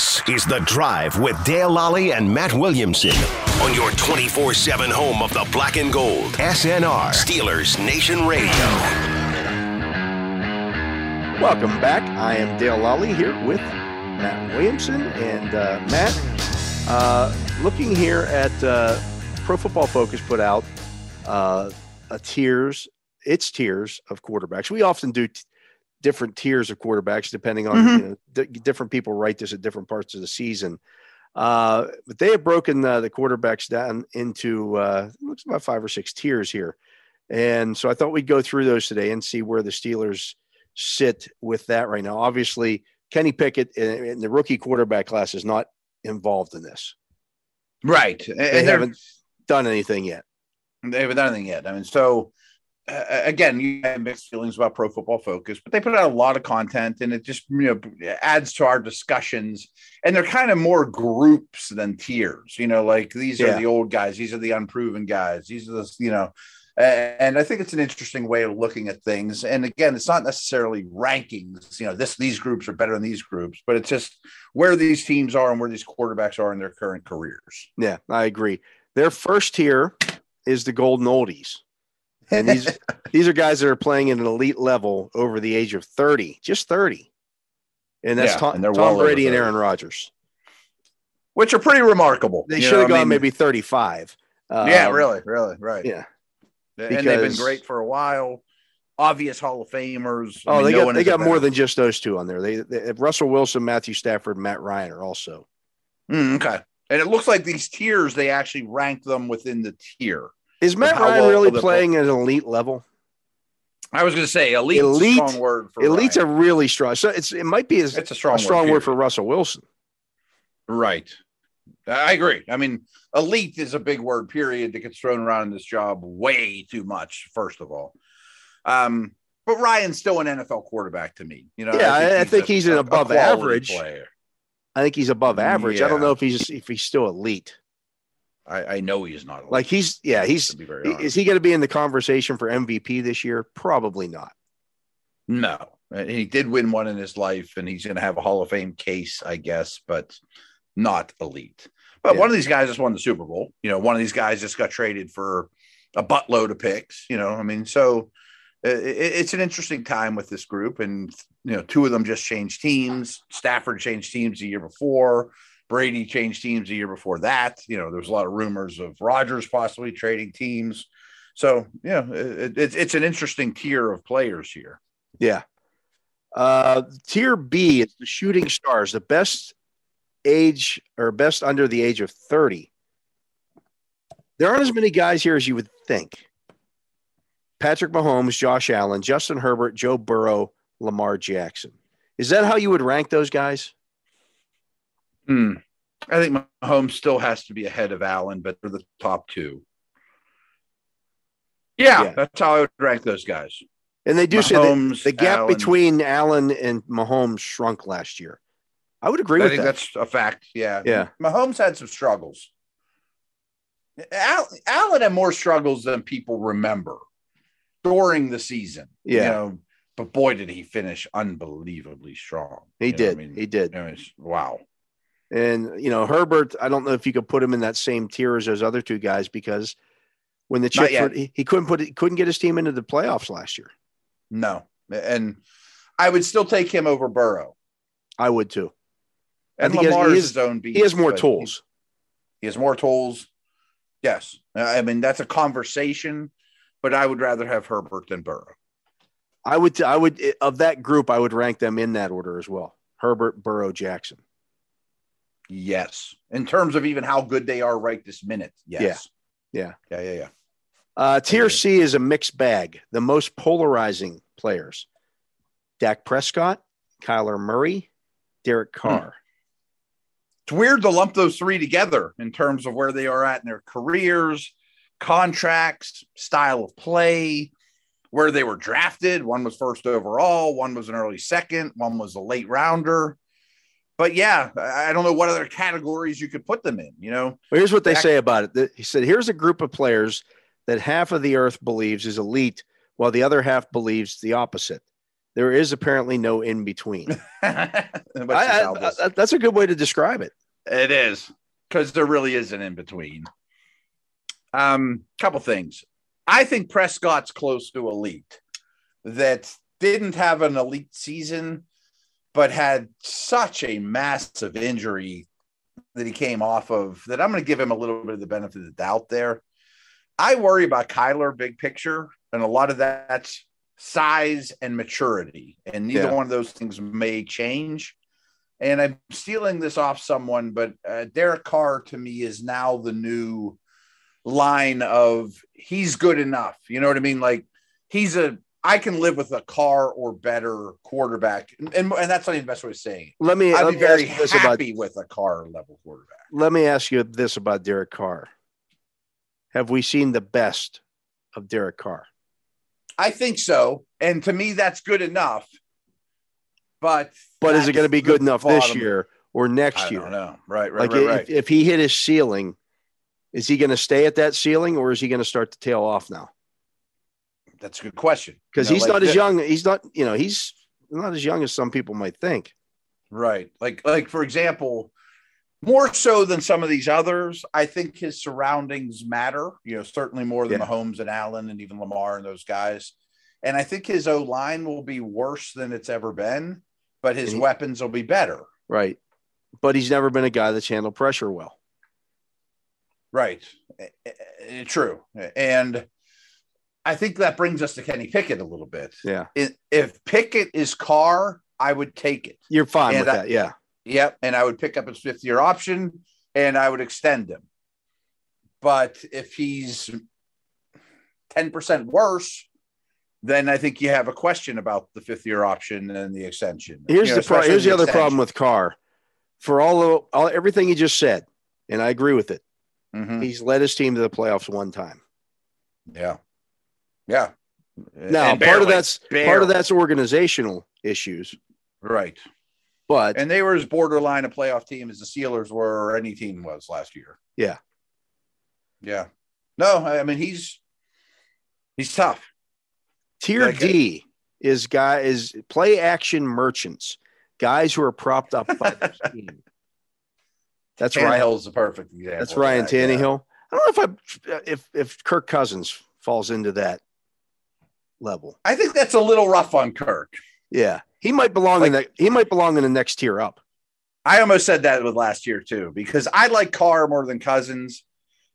This is The Drive with Dale Lolley and Matt Williamson on your 24 7 home of the black and gold. SNR, Steelers Nation Radio. Welcome back. I am Dale Lolley here with Matt Williamson. And uh, Matt, uh, looking here at uh, Pro Football Focus put out uh, a tiers, its tiers of quarterbacks. We often do t- different tiers of quarterbacks depending on Mhm. you know, d- different people write this at different parts of the season. Uh, but they have broken uh, the quarterbacks down into uh, looks about five or six tiers here, and so I thought we'd go through those today and see where the Steelers sit with that right now. Obviously, Kenny Pickett in, in the rookie quarterback class is not involved in this. Right. They and haven't done anything yet. They haven't done anything yet. I mean, so uh, again, you have mixed feelings about Pro Football Focus, but they put out a lot of content, and it just you know adds to our discussions. And they're kind of more groups than tiers. You know, like these Yeah. are the old guys, these are the unproven guys, these are the you know. And I think it's an interesting way of looking at things. And again, it's not necessarily rankings. You know, this these groups are better than these groups, but it's just where these teams are and where these quarterbacks are in their current careers. Yeah, I agree. Their first tier is the Golden Oldies. And these these are guys that are playing at an elite level over the age of 30, just 30. And that's Yeah, Tom, and Tom well Brady and Aaron Rodgers. which are pretty remarkable. They should have I gone mean, maybe 35. yeah, Um, really, really, right. Yeah. and they've been great for a while. Obvious Hall of Famers. I Oh, mean, they no got they got more than just those two on there. They, they Russell Wilson, Matthew Stafford, Matt Ryan are also. Mm, okay. And it looks like these tiers they actually rank them within the tier. Is Matt Ryan well really the- playing at an elite level? I was going to say elite, Elite- strong word for Elite's a really strong. So it's it might be as, it's a strong, a strong word, period. for Russell Wilson. right. I agree. I mean, elite is a big word. Period. That gets thrown around in this job way too much. First of all, um, but Ryan's still an NFL quarterback to me. You know, Yeah, I- I think a- he's an a- a above quality average. player. I think he's above average. I don't know if he's if he's still elite. I, I know he's not Like he's yeah he's is he going to be in the conversation for MVP this year? Probably not. No, And he did win one in his life, and he's going to have a Hall of Fame case, I guess, but not elite. But Yeah. one of these guys just won the Super Bowl. You know, one of these guys just got traded for a buttload of picks. You know, I mean, so uh, i- it's an interesting time with this group, and you know, two of them just changed teams. Stafford changed teams the year before. Brady changed teams the year before that. You know, there was a lot of rumors of Rodgers possibly trading teams. So, yeah, it, it's it's an interesting tier of players here. Yeah. Uh, tier B is the shooting stars, the best age or best under the age of 30. There aren't as many guys here as you would think. Patrick Mahomes, Josh Allen, Justin Herbert, Joe Burrow, Lamar Jackson. Is that how you would rank those guys? Hmm. I think Mahomes still has to be ahead of Allen, but they're the top two. Yeah, Yeah. that's how I would rank those guys. And they do say that the gap Allen. between Allen and Mahomes shrunk last year. I would agree I with think that. that's a fact. Yeah. Yeah. Mahomes had some struggles. Al- Allen had more struggles than people remember during the season. You Yeah. know, but boy, did he finish unbelievably strong. He You did. I mean, he did. you wow. And you know, Herbert, I don't know if you could put him in that same tier as those other two guys because when the chips were, he, he couldn't put couldn't get his team into the playoffs last year. No. And I would still take him over Burrow. I would too. I And think he has- he his own beast. He has more tools. He has more tools. Yes. I mean, that's a conversation, but I would rather have Herbert than Burrow. I would I would of that group, I would rank them in that order as well. Herbert, Burrow, Jackson. Yes. In terms of even how good they are right this minute. Yes. Yeah. Yeah. Yeah. Yeah. Uh, tier Okay. C is a mixed bag. The most polarizing players: Dak Prescott, Kyler Murray, Derek Hmm. Carr. It's weird to lump those three together in terms of where they are at in their careers, contracts, style of play, where they were drafted. One was first overall, one was an early second, one was a late rounder. But yeah, I don't know what other categories you could put them in. You know, Well, here's what they say about it. He said, "Here's a group of players that half of the earth believes is elite, while the other half believes the opposite. There is apparently no in between." That's I- I- I- that's a good way to describe it. It is because there really is an in between. Um, couple things. I think Prescott's close to elite. That didn't have an elite season, but had such a massive injury that he came off of. That I'm going to give him a little bit of the benefit of the doubt there. I worry about Kyler big picture, and a lot of that's size and maturity, and neither Yeah. one of those things may change and I'm stealing this off someone, but uh, Derek Carr to me is now the new line of he's good enough. You know what I mean? Like he's a I can live with a Carr or better quarterback, and and, and that's not even the best way of saying it. Let me, I'd let be me very this about happy with a Carr level quarterback. let me ask you this about Derek Carr. Have we seen the best of Derek Carr? I think so, and to me that's good enough. But But is it going to be good enough this year or next I year? I don't know. Right, right, like right, if, right. if he hit his ceiling, is he going to stay at that ceiling or is he going to start to tail off now? That's a good question Because You know, he's like not as young. He's not, you know, he's not as young as some people might think. Right. Like like for example, more so than some of these others, I think his surroundings matter, you know, certainly more than Yeah. Mahomes and Allen and even Lamar and those guys. And I think his O line will be worse than it's ever been, but his he- weapons will be better. Right. But he's never been a guy that's handled pressure well. Right. Eh, eh, eh, True. And I think that brings us to Kenny Pickett a little bit. Yeah. If Pickett is Carr, I would take it. You're fine And with I- that. Yeah. Yep. And I would pick up his fifth year option and I would extend him. But if he's 10% worse, then I think you have a question about the fifth year option and the extension. Here's You know, the pro- here's the other extension. problem with Carr. For all, of, all everything he just said, and I agree with it. Mhm. He's led his team to the playoffs one time. Yeah. Yeah. Now, And part of barely, that's part of that's organizational issues, right. but And they were as borderline a playoff team as the Steelers were or any team was last year. Yeah. Yeah. No, I mean he's he's tough. tier like D is guy is play action merchants, guys who are propped up by their team. That's Ryan. Tannehill's the perfect example. That's Ryan that, yeah. Tannehill. I don't know if I if if Kirk Cousins falls into that level. I think that's a little rough on Kirk. Yeah, he might belong in that. He might belong in the next tier up. I almost said that with last year too, because I like Carr more than Cousins,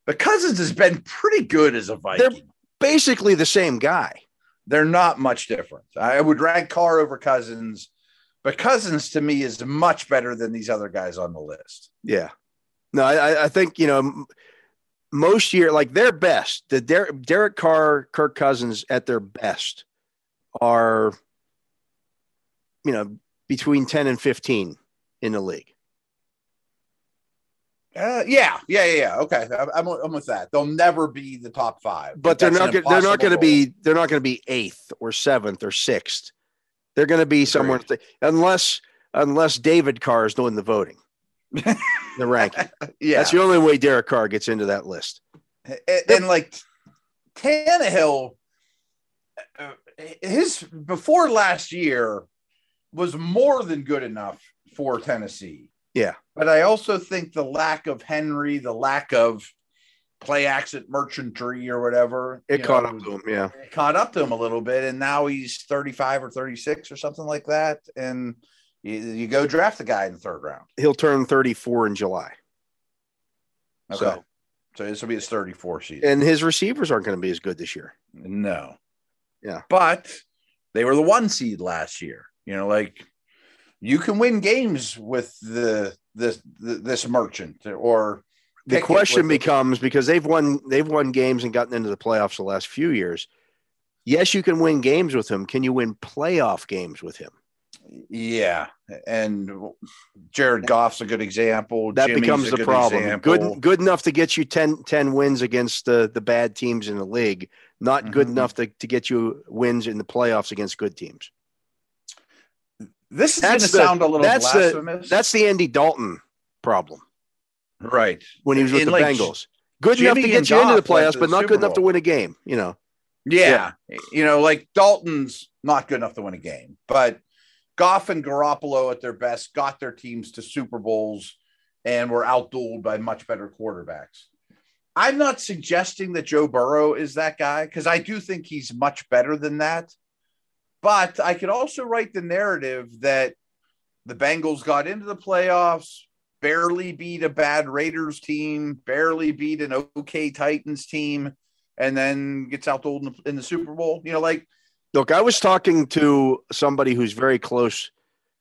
but Cousins has been pretty good as a Viking. They're basically the same guy. They're, not much different. I would rank Carr over Cousins, but Cousins to me is much better than these other guys on the list. Yeah. No, I, I think you know most year like their best. The Der- Derek Carr, Kirk Cousins at their best are you know between ten and fifteen in the league. Uh, yeah, yeah, yeah, yeah. Okay, I'm, I'm with that. They'll never be the top five, But they're not. an Gonna, they're not going to be. They're not going to be eighth or seventh or sixth. They're going to be somewhere Agreed. unless unless David Carr is doing the voting, the ranking. Yeah, That's the only way Derek Carr gets into that list. and, and like Tannehill, uh, his before last year was more than good enough for Tennessee. Yeah. but I also think the lack of Henry, the lack of play action merchantry or whatever, It caught know, up to him. Yeah. it caught up to him a little bit, and now he's 35 or 36 or something like that, and you, you go draft the guy in the third round. He'll turn 34 in July. Okay. So- So, this will be his 34 season. And his receivers aren't going to be as good this year. No. Yeah. But they were the one seed last year. You know, like you can win games with the this this merchant or the question becomes because they've won they've won games and gotten into the playoffs the last few years. Yes, you can win games with him. Can you win playoff games with him? Yeah, and Jared Goff's a good example. That Jimmy's becomes the good problem. example. Good good enough to get you 10, 10 wins against the the bad teams in the league. Not good Mhm. enough to, to get you wins in the playoffs against good teams. This is going to sound a little that's the- That's the Andy Dalton problem right. when he was with And the like, Bengals. Good enough to get you into the playoffs, but the not Super good enough to win a game. You know, Yeah. You know, like Dalton's not good enough to win a game, but Goff and Garoppolo at their best got their teams to Super Bowls and were outdueled by much better quarterbacks. I'm not suggesting that Joe Burrow is that guy because I do think he's much better than that. But I could also write the narrative that the Bengals got into the playoffs, barely beat a bad Raiders team, barely beat an okay Titans team, and then gets outdueled in the, in the Super Bowl. You know, like look, I was talking to somebody who's very close,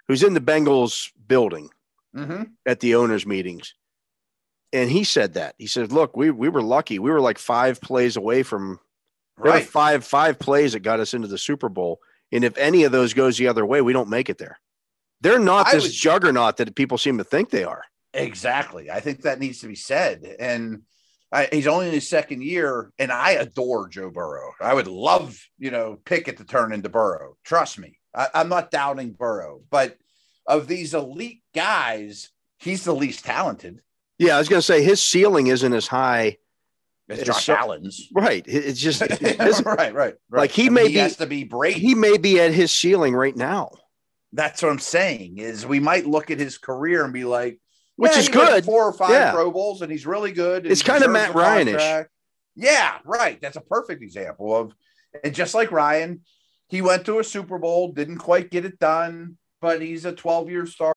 who's in the Bengals building mhm. at the owners' meetings. And he said that. He said, Look, we we were lucky. We were like five plays away from right. five five plays that got us into the Super Bowl. And if any of those goes the other way, we don't make it there. They're not this would- juggernaut that people seem to think they are. Exactly. I think that needs to be said. And I, he's only in his second year, and I adore Joe Burrow. I would love, you know, Pickett to turn into Burrow. Trust me. I, I'm not doubting Burrow, but of these elite guys, he's the least talented. Yeah, I was gonna say his ceiling isn't as high. as It's Josh so- Allen's. Right. It's just his- right, right, right. Like, he I mean, may he be- has to be Brady. he may be at his ceiling right now, That's what I'm saying. Is we might look at his career and be like, which Yeah, is he went good. Four or five Yeah. Pro Bowls, and he's really good. It's kinda Matt a Ryan-ish. Yeah, right. That's a perfect example of, and just like Ryan, he went to a Super Bowl, didn't quite get it done, but he's a 12 year star.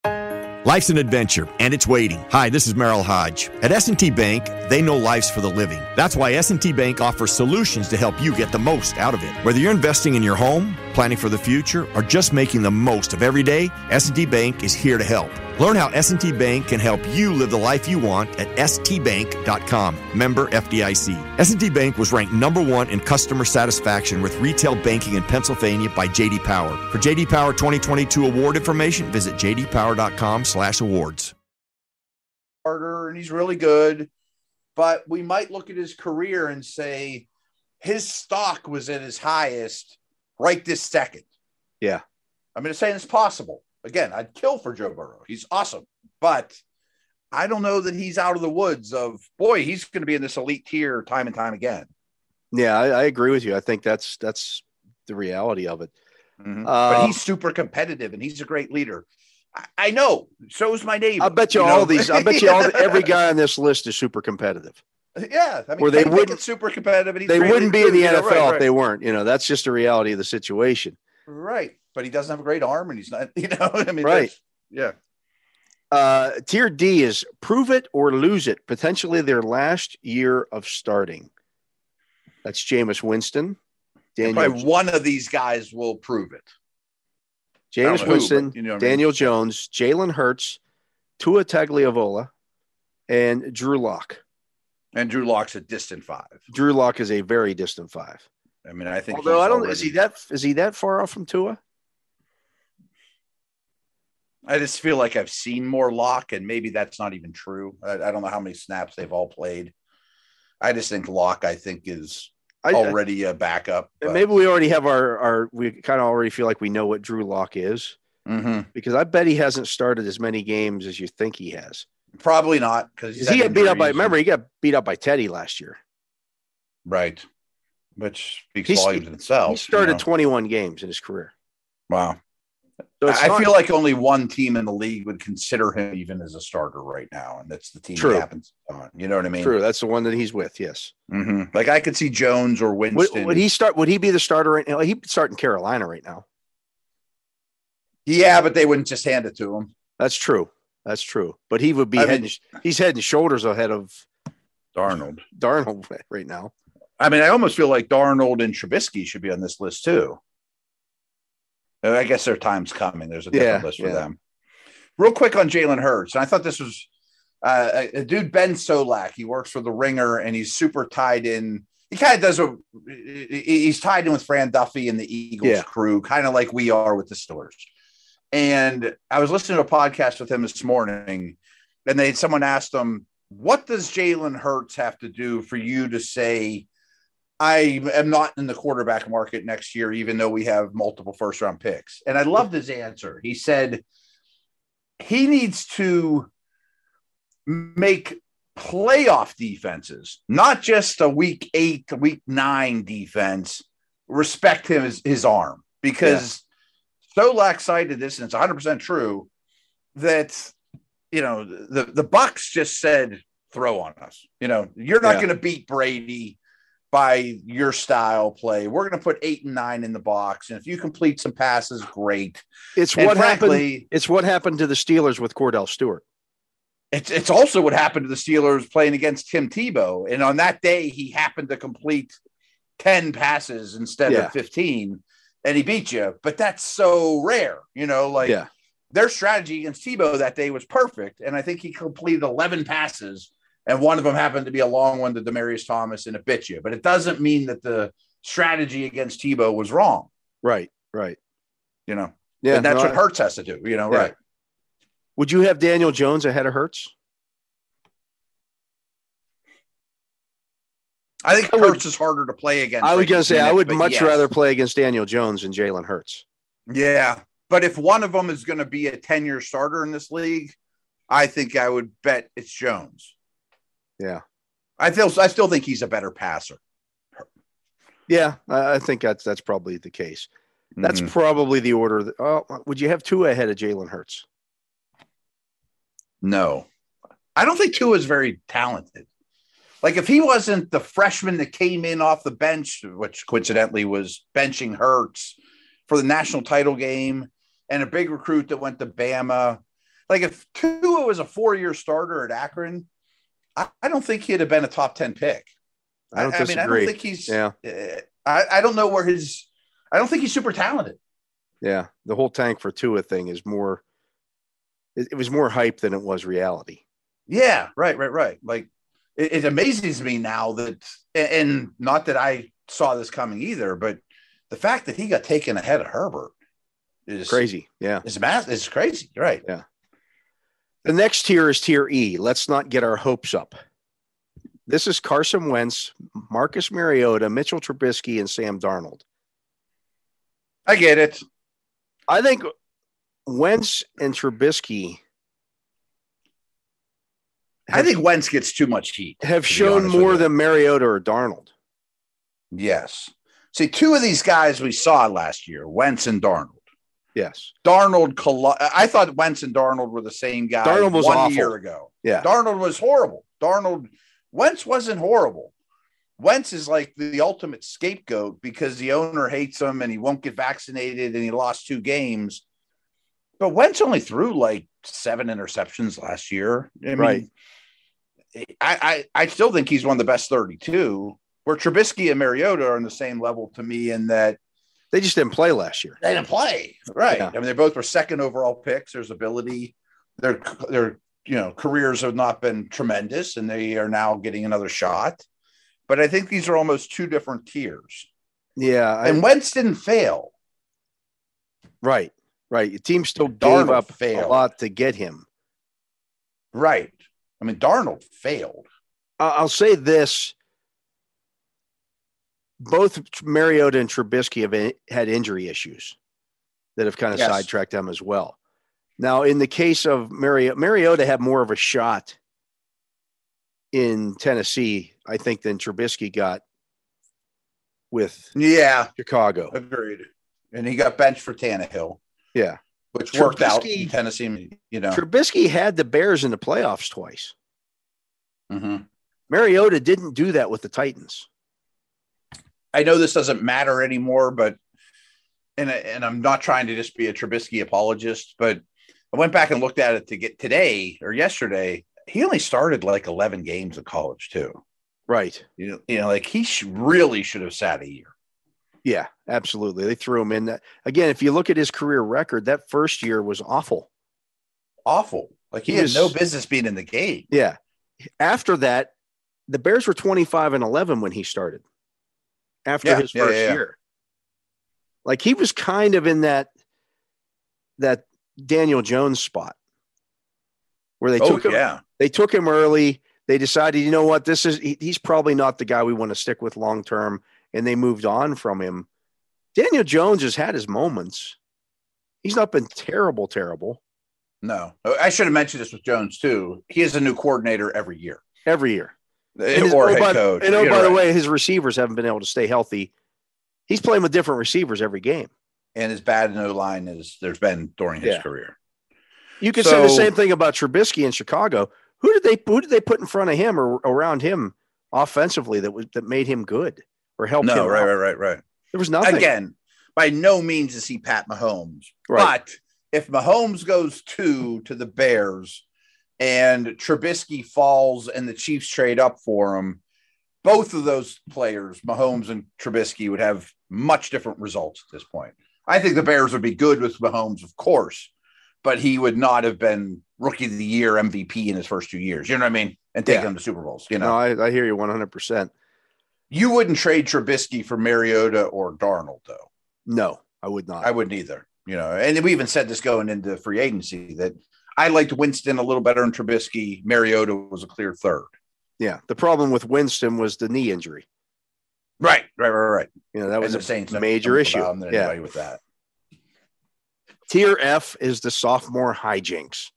Life's an adventure, and it's waiting. Hi, this is Merril Hoge. At S&T Bank, they know life's for the living. That's why S&T Bank offers solutions to help you get the most out of it. Whether you're investing in your home, planning for the future, or just making the most of every day, S&T Bank is here to help. Learn how S&T Bank can help you live the life you want at stbank.com. Member FDIC. S&T Bank was ranked number 1 in customer satisfaction with retail banking in Pennsylvania by JD Power. For JD Power 2022 award information, visit jdpower.com/awards. starter and he's really good. But we might look at his career and say his stock was at his highest right this second. Yeah. I'm going to say it's possible. Again, I'd kill for Joe Burrow. He's awesome. But I don't know that he's out of the woods of, boy, he's going to be in this elite tier time and time again. Yeah, I, I agree with you. I think that's that's the reality of it. Mhm. but Um, he's super competitive and he's a great leader. I, I know. So is my neighbor. I bet you, you all know? these. I bet you all every guy on this list is super competitive. Yeah, I mean, Where they Kenny wouldn't- super competitive. They wouldn't be in the too, you know, NFL right, if they weren't. You know, that's just the reality of the situation. Right. But he doesn't have a great arm and he's not, you know, I mean, Right. Yeah. Uh, tier D is prove it or lose it. Potentially their last year of starting. That's Jameis Winston, Daniel, Probably one of these guys will prove it. Jameis know who, Winston, you know what I mean. Daniel Jones, Jalen Hurts, Tua Tagovailoa, and Drew Lock. And Drew Lock's a distant five. Drew Lock is a very distant five. I mean, I think. Although I don't, already- is he that is he that far off from Tua? I just feel like I've seen more Lock, and maybe that's not even true. I, I don't know how many snaps they've all played. I just think Lock, I think, is I, already a backup. but- maybe we already have our our we kind of already feel like we know what Drew Lock is Mhm. because I bet he hasn't started as many games as you think he has. Probably not because he got beat up by remember he got beat up by Teddy last year. right, which speaks He's- volumes in itself. He started you know? 21 games in his career. wow. So I not- feel like only one team in the league would consider him even as a starter right now, and that's the team True. he happens on. You know what I mean? true. That's the one that he's with. Yes. Mhm. Like I could see Jones or Would, Winston. would he start? Would he be the starter right now? He'd start in Carolina right now. yeah, but they wouldn't just hand it to him. That's true. That's true. But he would be I head. mean- and, he's head and shoulders ahead of Darnold. Darnold right now. I mean, I almost feel like Darnold and Trubisky should be on this list too. Uh, I guess their time's coming. There's a different Yeah, list for yeah. them. Real quick on Jalen Hurts, and I thought this was uh, a, a dude Ben Solak. He works for the Ringer, and he's super tied in. He kind of does a. He's tied in with Fran Duffy and the Eagles Yeah. crew, kind of like we are with the Steelers. And I was listening to a podcast with him this morning, and they someone asked him, "What does Jalen Hurts have to do for you to say?" I am not in the quarterback market next year, even though we have multiple first round picks. And I loved his answer. He said he needs to make playoff defenses, not just a week eight, week nine defense, respect him his, his arm because Solak cited this, and it's 100% true that, you know, the, the Bucks just said, throw on us. You know, you're not Yeah. going to beat Brady by your style play. We're going to put eight and nine in the box. And if you complete some passes, great. It's And what happened. It's what happened to the Steelers with Kordell Stewart. It's it's also what happened to the Steelers playing against Tim Tebow, and on that day he happened to complete ten passes instead Yeah. of fifteen, and he beat you. But that's so rare, you know. Like Yeah. their strategy against Tebow that day was perfect, and I think he completed eleven passes, and one of them happened to be a long one to Demaryius Thomas, and it bit you. But it doesn't mean that the strategy against Tebow was wrong, Right. Right. you know. Yeah. and that's no, what Hurts has to do, you know. Yeah. Right? Would you have Daniel Jones ahead of Hurts? I think I would- Hurts is harder to play against. I was to say I would much yes. rather play against Daniel Jones than Jalen Hurts. Yeah, but if one of them is going to be a ten-year starter in this league, I think I would bet it's Jones. Yeah. I feel I still think he's a better passer. Yeah, I think that's that's probably the case. That's Mhm. probably the order. That, oh, would you have Tua ahead of Jalen Hurts? no. I don't think Tua is very talented. Like if he wasn't the freshman that came in off the bench, which coincidentally was benching Hurts for the national title game, and a big recruit that went to Bama. Like if Tua was a four-year starter at Akron, I, I don't think he'd have been a top ten pick. I don't I, mean, I don't think he's. Yeah. uh, I, I don't know where his. I don't think he's super talented. Yeah, the whole tank for Tua thing is more. It, it was more hype than it was reality. Yeah, right, right, right. Like it, it amazes me now that, and- not that I saw this coming either, but the fact that he got taken ahead of Herbert is Crazy. Yeah. It's mass. It's crazy. Right. Yeah. The next tier is tier E. Let's not get our hopes up. This is Carson Wentz, Marcus Mariota, Mitchell Trubisky, and Sam Darnold. I get it. I think Wentz and Trubisky I think Wentz gets too much heat. have shown more than Mariota or Darnold. Yes. See, two of these guys we saw last year, Wentz and Darnold. Yes. Darnold, I thought Wentz and Darnold were the same guy Darnold was one awful. year ago. Yeah. Darnold was horrible. Darnold, Wentz wasn't horrible. Wentz is like the ultimate scapegoat because the owner hates him and he won't get vaccinated and he lost two games. But Wentz only threw like seven interceptions last year. I mean, Right. I, I, I still think he's one of the best 32. Where Trubisky and Mariota are on the same level to me in that They just didn't play last year. they didn't play right. Yeah. I mean, they both were second overall picks. There's ability. Their their you know careers have not been tremendous, and they are now getting another shot. But I think these are almost two different tiers. Yeah. I- And Wentz didn't fail. right. Right. Your team still gave Darnold up a lot to get him. Right. I mean, Darnold failed. I'll say this. Both Mariota and Trubisky have in- had injury issues that have kind of Yes. sidetracked them as well. Now, in the case of Mariota, Mariota had more of a shot in Tennessee, I think, than Trubisky got with Yeah, Chicago. agreed. And he got benched for Tannehill, Yeah. Which worked out in Tennessee. You know, Trubisky had the Bears in the playoffs twice. Mhm. Mariota didn't do that with the Titans. I know this doesn't matter anymore, but and and I'm not trying to just be a Trubisky apologist, but I went back and looked at it to get today or yesterday. He only started like 11 games of college too. Right. You know, you know, like he sh- really should have sat a year. Yeah, absolutely. They threw him in. That again, if you look at his career record, that first year was awful. Awful. Like he, He had no business being in the game. Yeah. After that, the Bears were 25 and 11 when he started. After Yeah, his first yeah, yeah. year. Like he was kind of in that that Daniel Jones spot where they oh took him yeah, they took him early. They decided, you know what, this is he, he's probably not the guy we want to stick with long term, and they moved on from him. Daniel Jones has had his moments. He's not been terrible, terrible no. I should have mentioned this with Jones too. He is a new coordinator every year, every year. Eh, and his- or oh, head by, coach. And oh, by the way, his receivers haven't been able to stay healthy. He's playing with different receivers every game. and as bad no line as there's been during his Yeah. career. You could say the same thing about Trubisky in Chicago. Who did they who did they put in front of him or around him offensively that was that made him good or him? No, right, out? right, right, right. There was nothing. Again, by no means is he Pat Mahomes, Right. but if Mahomes goes two to the Bears and Trubisky falls and the Chiefs trade up for him, both of those players, Mahomes and Trubisky, would have much different results at this point. I think the Bears would be good with Mahomes, of course, but he would not have been rookie of the year MVP in his first two years. You know what I mean? And taking Yeah. them to Super Bowls. You know, No, I, I hear you 100%. You wouldn't trade Trubisky for Mariota or Darnold, though. No, I would not. I wouldn't either. You know, and we even said this going into free agency that I liked Winston a little better than Trubisky. Mariota was a clear third. yeah. The problem with Winston was the knee injury. Right, right, right, right. You know, that was a major issue. about him than Yeah. with that. Tier F is the sophomore hijinks.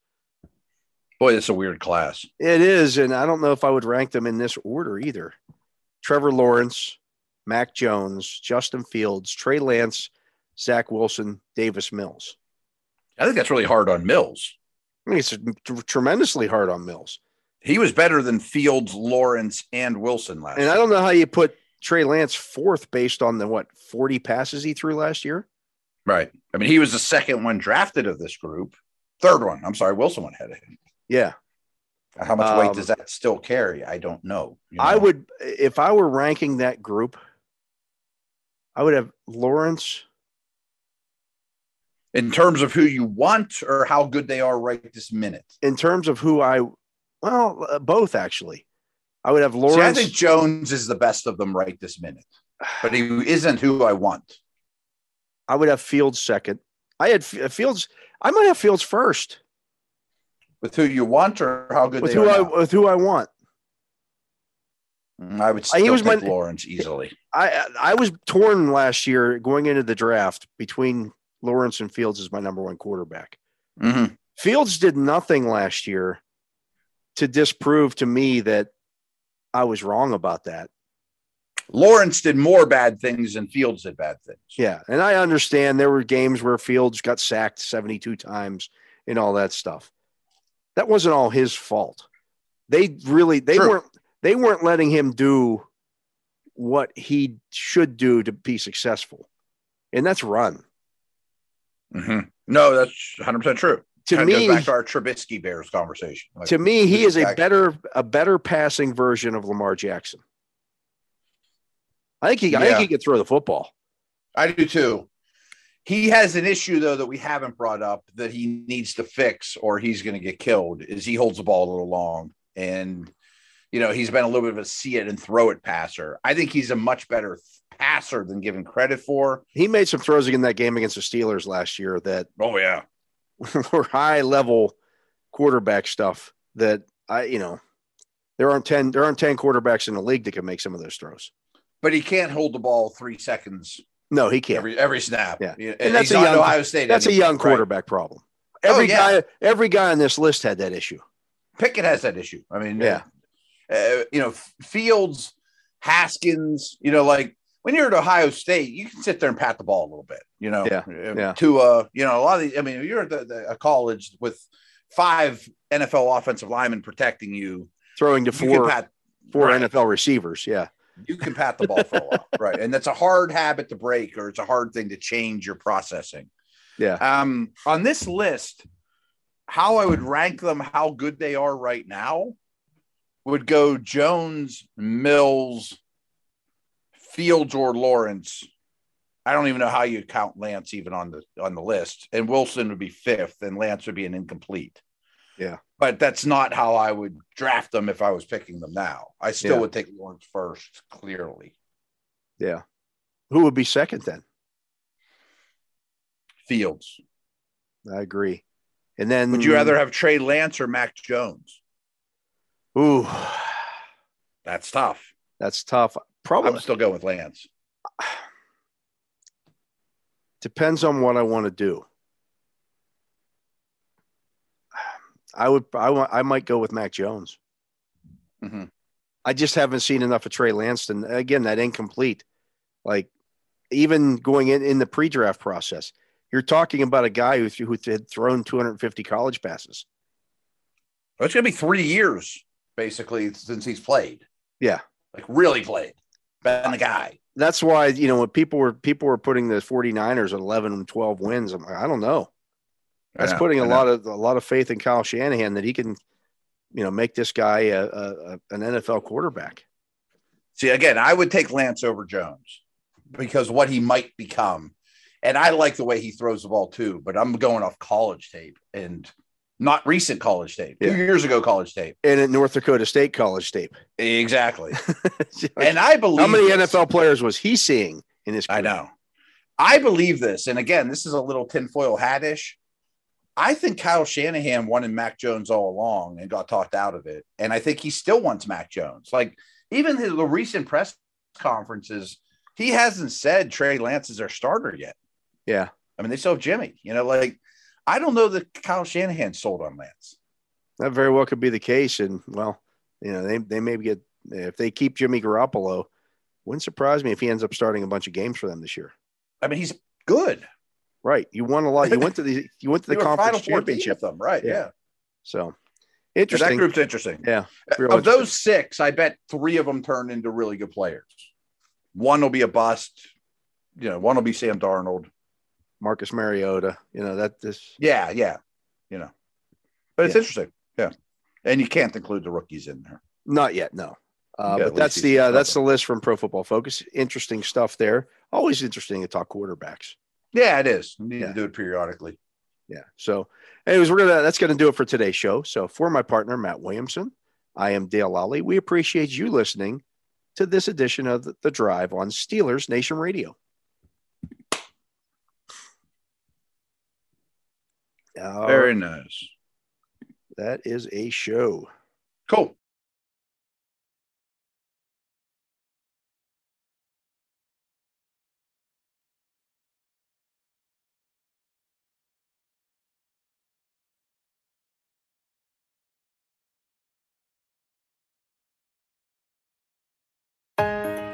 Boy, it's a weird class. It is, and I don't know if I would rank them in this order either. Trevor Lawrence, Mac Jones, Justin Fields, Trey Lance, Zach Wilson, Davis Mills. I think that's really hard on Mills. I mean, it's tremendously hard on Mills. He was better than Fields, Lawrence, and Wilson last And I don't know how you put Trey Lance fourth based on the what 40 passes he threw last year. Right. I mean, he was the second one drafted of this group. Third one. I'm sorry, Wilson went ahead of him. Yeah. How much weight Um, does that still carry? I don't know. you I would if I were ranking that group, I would have Lawrence. in terms of who you want or how good they are right this minute. In terms of who I well, uh, both actually. I would have Lawrence. See, I think Jones is the best of them right this minute, but he isn't who I want. I would have Fields second. I had Fields. I might have Fields first With who you want or how good with they who are I now. with who I want. Mm, I would he still was my- take Lawrence easily. I I was torn last year going into the draft between Lawrence and Fields as my number one quarterback. Mhm. Fields did nothing last year to disprove to me that I was wrong about that. Lawrence did more bad things than Fields did bad things. Yeah, and I understand there were games where Fields got sacked 72 times and all that stuff. That wasn't all his fault. They really they True. weren't they weren't letting him do what he should do to be successful. And that's run. Mhm. No, that's 100% true. To Kinda me back to our Trubisky Bears conversation. Like, to me he is a better a better passing version of Lamar Jackson. I think he I think he could throw the football. I do too. He has an issue though that we haven't brought up that he needs to fix, or he's going to get killed. Is he holds the ball a little long, and you know he's been a little bit of a see it and throw it passer. I think he's a much better passer than given credit for. He made some throws in that game against the Steelers last year that Oh yeah, were high level quarterback stuff that I, you know, there aren't 10, there aren't 10 quarterbacks in the league that can make some of those throws. but he can't hold the ball three seconds No, he can't. every every snap. Yeah. and, And that's a young- Ohio State. That's a young Right. quarterback problem. Oh, Every yeah. guy, every guy on this list had that issue. Pickett has that issue. I mean, Yeah. uh, you know, Fields, Haskins, you know, like when you're at Ohio State, you can sit there and pat the ball a little bit, you know, Yeah, Uh, yeah. To, uh, you know, a lot of these, I mean, you're at the, the, a college with five NFL offensive linemen protecting you. Throwing to four, pat, four right. NFL receivers. Yeah. You can pat the ball for a while. Right. And that's a hard habit to break, or it's a hard thing to change your processing. Yeah. Um, on this list, how I would rank them, how good they are right now, would go Jones, Mills, Fields, or Lawrence. I don't even know how you count Lance even on the on the list, and Wilson would be fifth, and Lance would be an incomplete. Yeah. But that's not how I would draft them if I was picking them now. I still Yeah. would take Lawrence first, clearly. Yeah. Who would be second then? Fields. I agree. And then Would you rather have Trey Lance or Mac Jones? Ooh, That's tough. that's tough. Probably I'm still going with Lance. depends on what I want to do. I would I want I might go with Mac Jones. Mhm. I just haven't seen enough of Trey Lance. Again, that incomplete. Like even going in in the pre-draft process, you're talking about a guy who, th- who had thrown 250 college passes. It's going to be three years basically since he's played. Yeah. Like really played. Been the guy. That's why, you know, when people were people were putting the 49ers at 11 and 12 wins, I'm like, I don't know. That's putting a lot of a lot of faith in Kyle Shanahan that he can, you know, make this guy a, a, a an NFL quarterback. See, again, I would take Lance over Jones because what he might become. And I like the way he throws the ball too, but I'm going off college tape and not recent college tape, Yeah. two years ago college tape. And at North Dakota State college tape. Exactly. and I believe How many this. NFL players was he seeing in his? I know. I believe this. And again, this is a little tinfoil hatish. I think Kyle Shanahan wanted Mac Jones all along and got talked out of it. And I think he still wants Mac Jones. Like even his, the recent press conferences, he hasn't said Trey Lance is their starter yet. Yeah, I mean, they still have Jimmy. You know, like I don't know that Kyle Shanahan sold on Lance. that very well could be the case. And well, you know, they they maybe get if they keep Jimmy Garoppolo, wouldn't surprise me if he ends up starting a bunch of games for them this year. I mean, he's good. Right, you won a lot. You went to the you went to the conference championship. them, right? Yeah. Yeah. So So that group's interesting. yeah, real of interesting. those six, I bet three of them turn into really good players. One will be a bust. You know, one will be Sam Darnold. Marcus Mariota. You know that this. Yeah, yeah. You know, but it's Yeah. interesting. Yeah, and you can't include the rookies in there. Not yet, no. Uh, Yeah, but that's the uh, that's the list from Pro Football Focus. Interesting stuff there. Always interesting to talk quarterbacks. Yeah, it is. You need Yeah. to do it periodically. Yeah. So, anyways, we're gonna that's gonna do it for today's show. So, for my partner Matt Williamson, I am Dale Lolley. We appreciate you listening to this edition of the, Drive on Steelers Nation Radio. Very nice. that is a show. Cool.